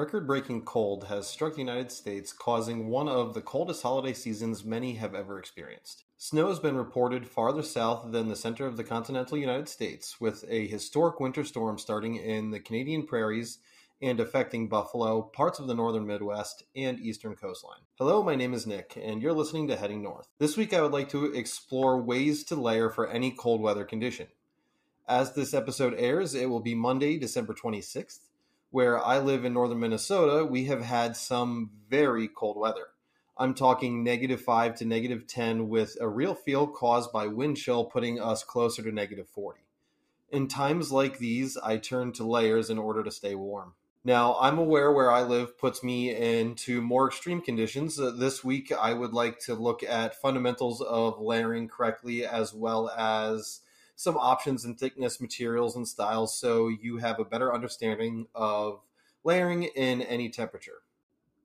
Record breaking cold has struck the United States, causing one of the coldest holiday seasons many have ever experienced. Snow has been reported farther south than the center of the continental United States, with a historic winter storm starting in the Canadian prairies and affecting Buffalo, parts of the northern Midwest, and eastern coastline. Hello, my name is Nick, and you're listening to Heading North. This week I would like to explore ways to layer for any cold weather condition. As this episode airs, it will be Monday, December 26th where I live in northern Minnesota, we have had some very cold weather. I'm talking negative 5 to negative 10 with a real feel caused by wind chill putting us closer to negative 40. In times like these, I turn to layers in order to stay warm. Now, I'm aware where I live puts me into more extreme conditions. Uh, this week, I would like to look at fundamentals of layering correctly as well as some options in thickness, materials, and styles so you have a better understanding of layering in any temperature.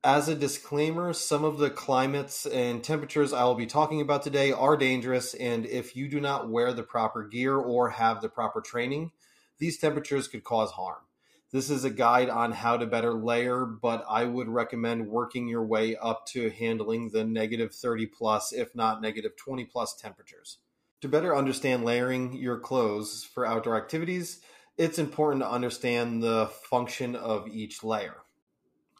As a disclaimer, some of the climates and temperatures I will be talking about today are dangerous, and if you do not wear the proper gear or have the proper training, these temperatures could cause harm. This is a guide on how to better layer, but I would recommend working your way up to handling the negative 30 plus, if not negative 20 plus temperatures. To better understand layering your clothes for outdoor activities, it's important to understand the function of each layer.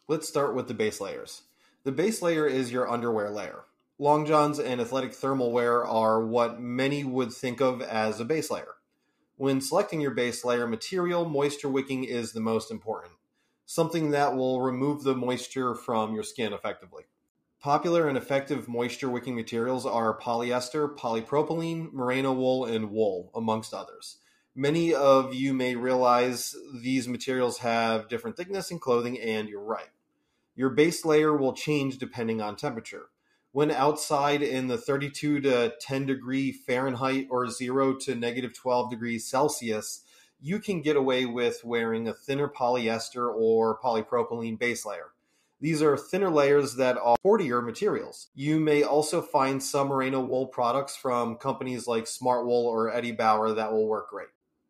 Let's start with the base layers. The base layer is your underwear layer. Long johns and athletic thermal wear are what many would think of as a base layer. When selecting your base layer material, moisture wicking is the most important, something that will remove the moisture from your skin effectively. Popular and effective moisture wicking materials are polyester, polypropylene, merino wool, and wool, amongst others. Many of you may realize these materials have different thickness in clothing, and you're right. Your base layer will change depending on temperature. When outside in the 32 to 10 degree Fahrenheit or 0 to negative 12 degrees Celsius, you can get away with wearing a thinner polyester or polypropylene base layer. These are thinner layers that are sportier materials. You may also find some merino wool products from companies like Smartwool or Eddie Bauer that will work great.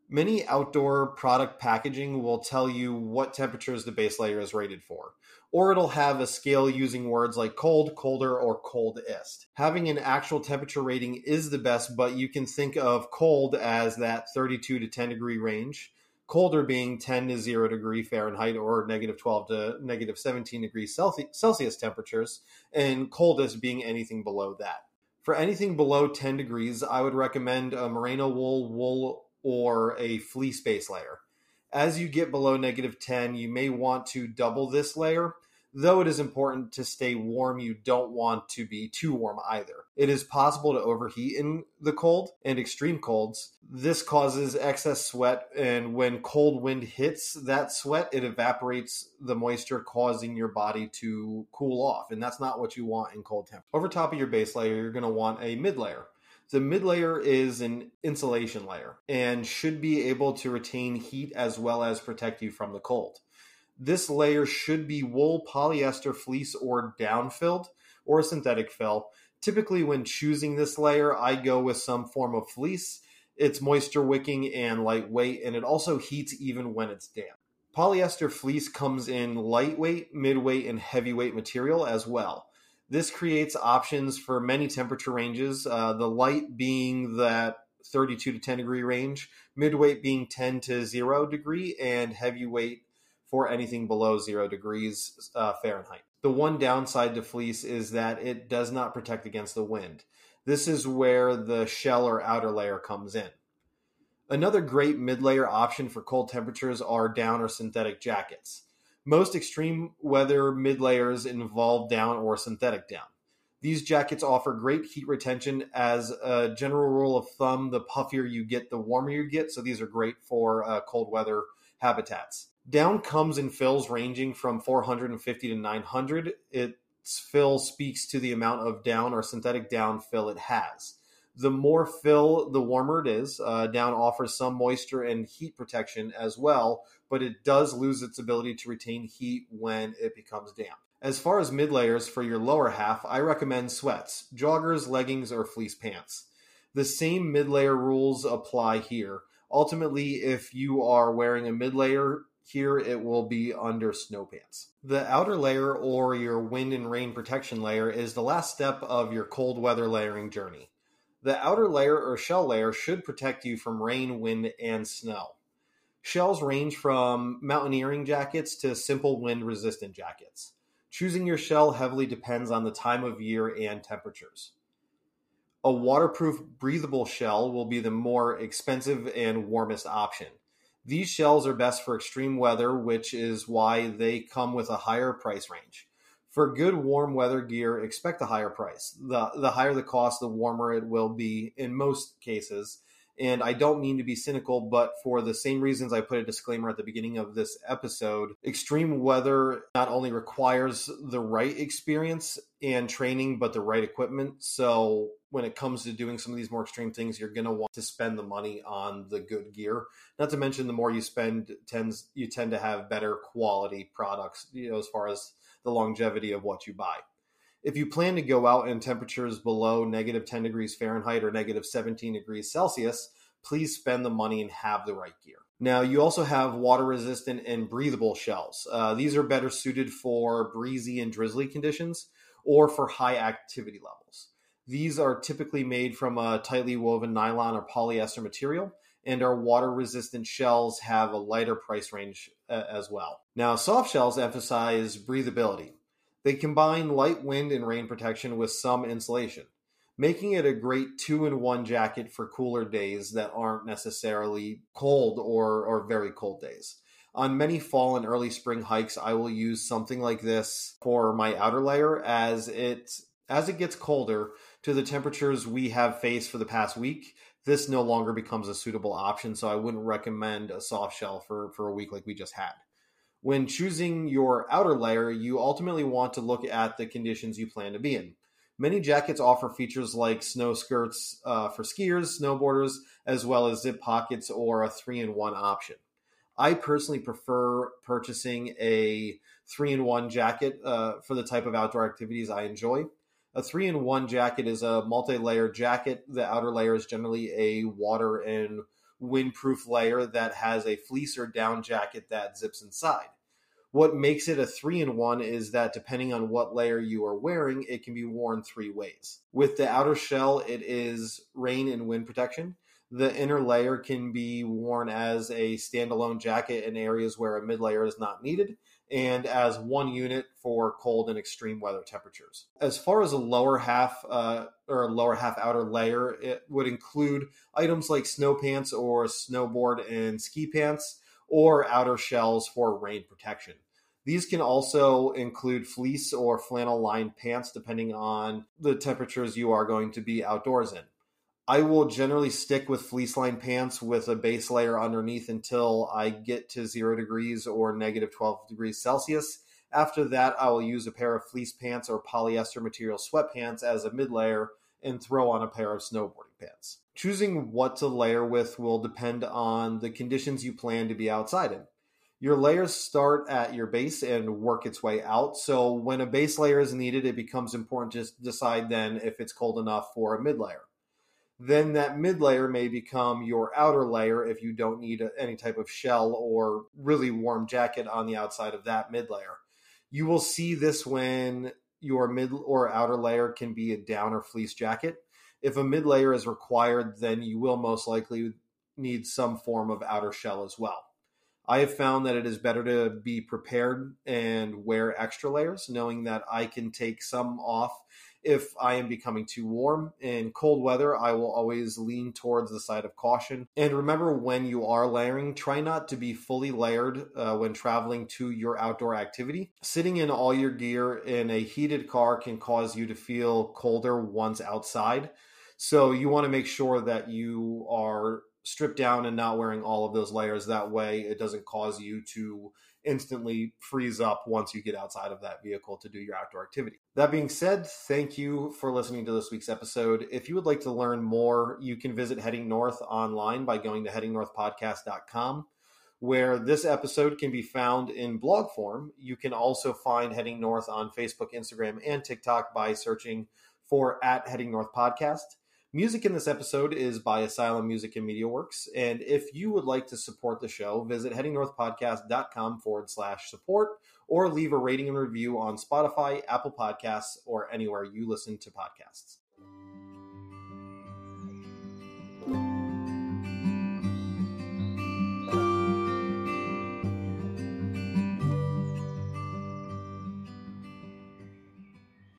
Many outdoor product packaging will tell you what temperatures the base layer is rated for, or it'll have a scale using words like cold, colder, or coldest. Having an actual temperature rating is the best, but you can think of cold as that 32 to 10 degree range colder being 10 to 0 degree Fahrenheit or negative 12 to negative 17 degrees Celsius temperatures, and coldest being anything below that. For anything below 10 degrees, I would recommend a merino wool, wool, or a fleece base layer. As you get below negative 10, you may want to double this layer Though it is important to stay warm, you don't want to be too warm either. It is possible to overheat in the cold and extreme colds. This causes excess sweat, and when cold wind hits that sweat, it evaporates the moisture, causing your body to cool off. And that's not what you want in cold temps. Over top of your base layer, you're going to want a mid layer. The mid layer is an insulation layer and should be able to retain heat as well as protect you from the cold. This layer should be wool, polyester, fleece, or down filled, or synthetic fill. Typically, when choosing this layer, I go with some form of fleece. It's moisture wicking and lightweight, and it also heats even when it's damp. Polyester fleece comes in lightweight, midweight, and heavyweight material as well. This creates options for many temperature ranges, uh, the light being that 32 to 10 degree range, midweight being 10 to 0 degree, and heavyweight for anything below zero degrees uh, Fahrenheit. The one downside to fleece is that it does not protect against the wind. This is where the shell or outer layer comes in. Another great mid layer option for cold temperatures are down or synthetic jackets. Most extreme weather mid layers involve down or synthetic down. These jackets offer great heat retention. As a general rule of thumb, the puffier you get, the warmer you get. So these are great for uh, cold weather habitats. Down comes in fills ranging from 450 to 900. Its fill speaks to the amount of down or synthetic down fill it has. The more fill, the warmer it is. Uh, down offers some moisture and heat protection as well, but it does lose its ability to retain heat when it becomes damp. As far as mid layers for your lower half, I recommend sweats, joggers, leggings, or fleece pants. The same mid layer rules apply here. Ultimately, if you are wearing a mid layer Here it will be under snow pants. The outer layer or your wind and rain protection layer is the last step of your cold weather layering journey. The outer layer or shell layer should protect you from rain, wind, and snow. Shells range from mountaineering jackets to simple wind resistant jackets. Choosing your shell heavily depends on the time of year and temperatures. A waterproof, breathable shell will be the more expensive and warmest option. These shells are best for extreme weather, which is why they come with a higher price range. For good warm weather gear, expect a higher price. The, the higher the cost, the warmer it will be in most cases. And I don't mean to be cynical, but for the same reasons I put a disclaimer at the beginning of this episode, extreme weather not only requires the right experience and training, but the right equipment. So when it comes to doing some of these more extreme things, you're going to want to spend the money on the good gear. Not to mention, the more you spend, tends you tend to have better quality products. You know, as far as the longevity of what you buy if you plan to go out in temperatures below negative 10 degrees Fahrenheit or negative 17 degrees Celsius, please spend the money and have the right gear. Now, you also have water resistant and breathable shells. Uh, these are better suited for breezy and drizzly conditions or for high activity levels. These are typically made from a tightly woven nylon or polyester material, and our water resistant shells have a lighter price range uh, as well. Now, soft shells emphasize breathability. They combine light wind and rain protection with some insulation, making it a great two in one jacket for cooler days that aren't necessarily cold or, or very cold days. On many fall and early spring hikes, I will use something like this for my outer layer as it as it gets colder to the temperatures we have faced for the past week. This no longer becomes a suitable option, so I wouldn't recommend a soft shell for, for a week like we just had when choosing your outer layer, you ultimately want to look at the conditions you plan to be in. Many jackets offer features like snow skirts uh, for skiers, snowboarders, as well as zip pockets or a three in one option. I personally prefer purchasing a three in one jacket uh, for the type of outdoor activities I enjoy. A three in one jacket is a multi layer jacket. The outer layer is generally a water and windproof layer that has a fleece or down jacket that zips inside. What makes it a three in one is that depending on what layer you are wearing, it can be worn three ways. With the outer shell, it is rain and wind protection. The inner layer can be worn as a standalone jacket in areas where a mid layer is not needed and as one unit for cold and extreme weather temperatures. As far as a lower half uh, or lower half outer layer, it would include items like snow pants or snowboard and ski pants or outer shells for rain protection. These can also include fleece or flannel lined pants, depending on the temperatures you are going to be outdoors in. I will generally stick with fleece lined pants with a base layer underneath until I get to zero degrees or negative 12 degrees Celsius. After that, I will use a pair of fleece pants or polyester material sweatpants as a mid layer and throw on a pair of snowboarding pants. Choosing what to layer with will depend on the conditions you plan to be outside in your layers start at your base and work its way out. So when a base layer is needed, it becomes important to decide then if it's cold enough for a mid layer. Then that mid layer may become your outer layer if you don't need any type of shell or really warm jacket on the outside of that mid layer. You will see this when your mid or outer layer can be a down or fleece jacket. If a mid layer is required, then you will most likely need some form of outer shell as well. I have found that it is better to be prepared and wear extra layers, knowing that I can take some off if I am becoming too warm. In cold weather, I will always lean towards the side of caution. And remember, when you are layering, try not to be fully layered uh, when traveling to your outdoor activity. Sitting in all your gear in a heated car can cause you to feel colder once outside. So you want to make sure that you are stripped down and not wearing all of those layers. That way, it doesn't cause you to instantly freeze up once you get outside of that vehicle to do your outdoor activity. That being said, thank you for listening to this week's episode. If you would like to learn more, you can visit Heading North online by going to headingnorthpodcast.com. Where this episode can be found in blog form, you can also find Heading North on Facebook, Instagram, and TikTok by searching for at Heading North Podcast. Music in this episode is by Asylum Music and Media Works. And if you would like to support the show, visit headingnorthpodcast.com forward slash support or leave a rating and review on Spotify, Apple Podcasts, or anywhere you listen to podcasts.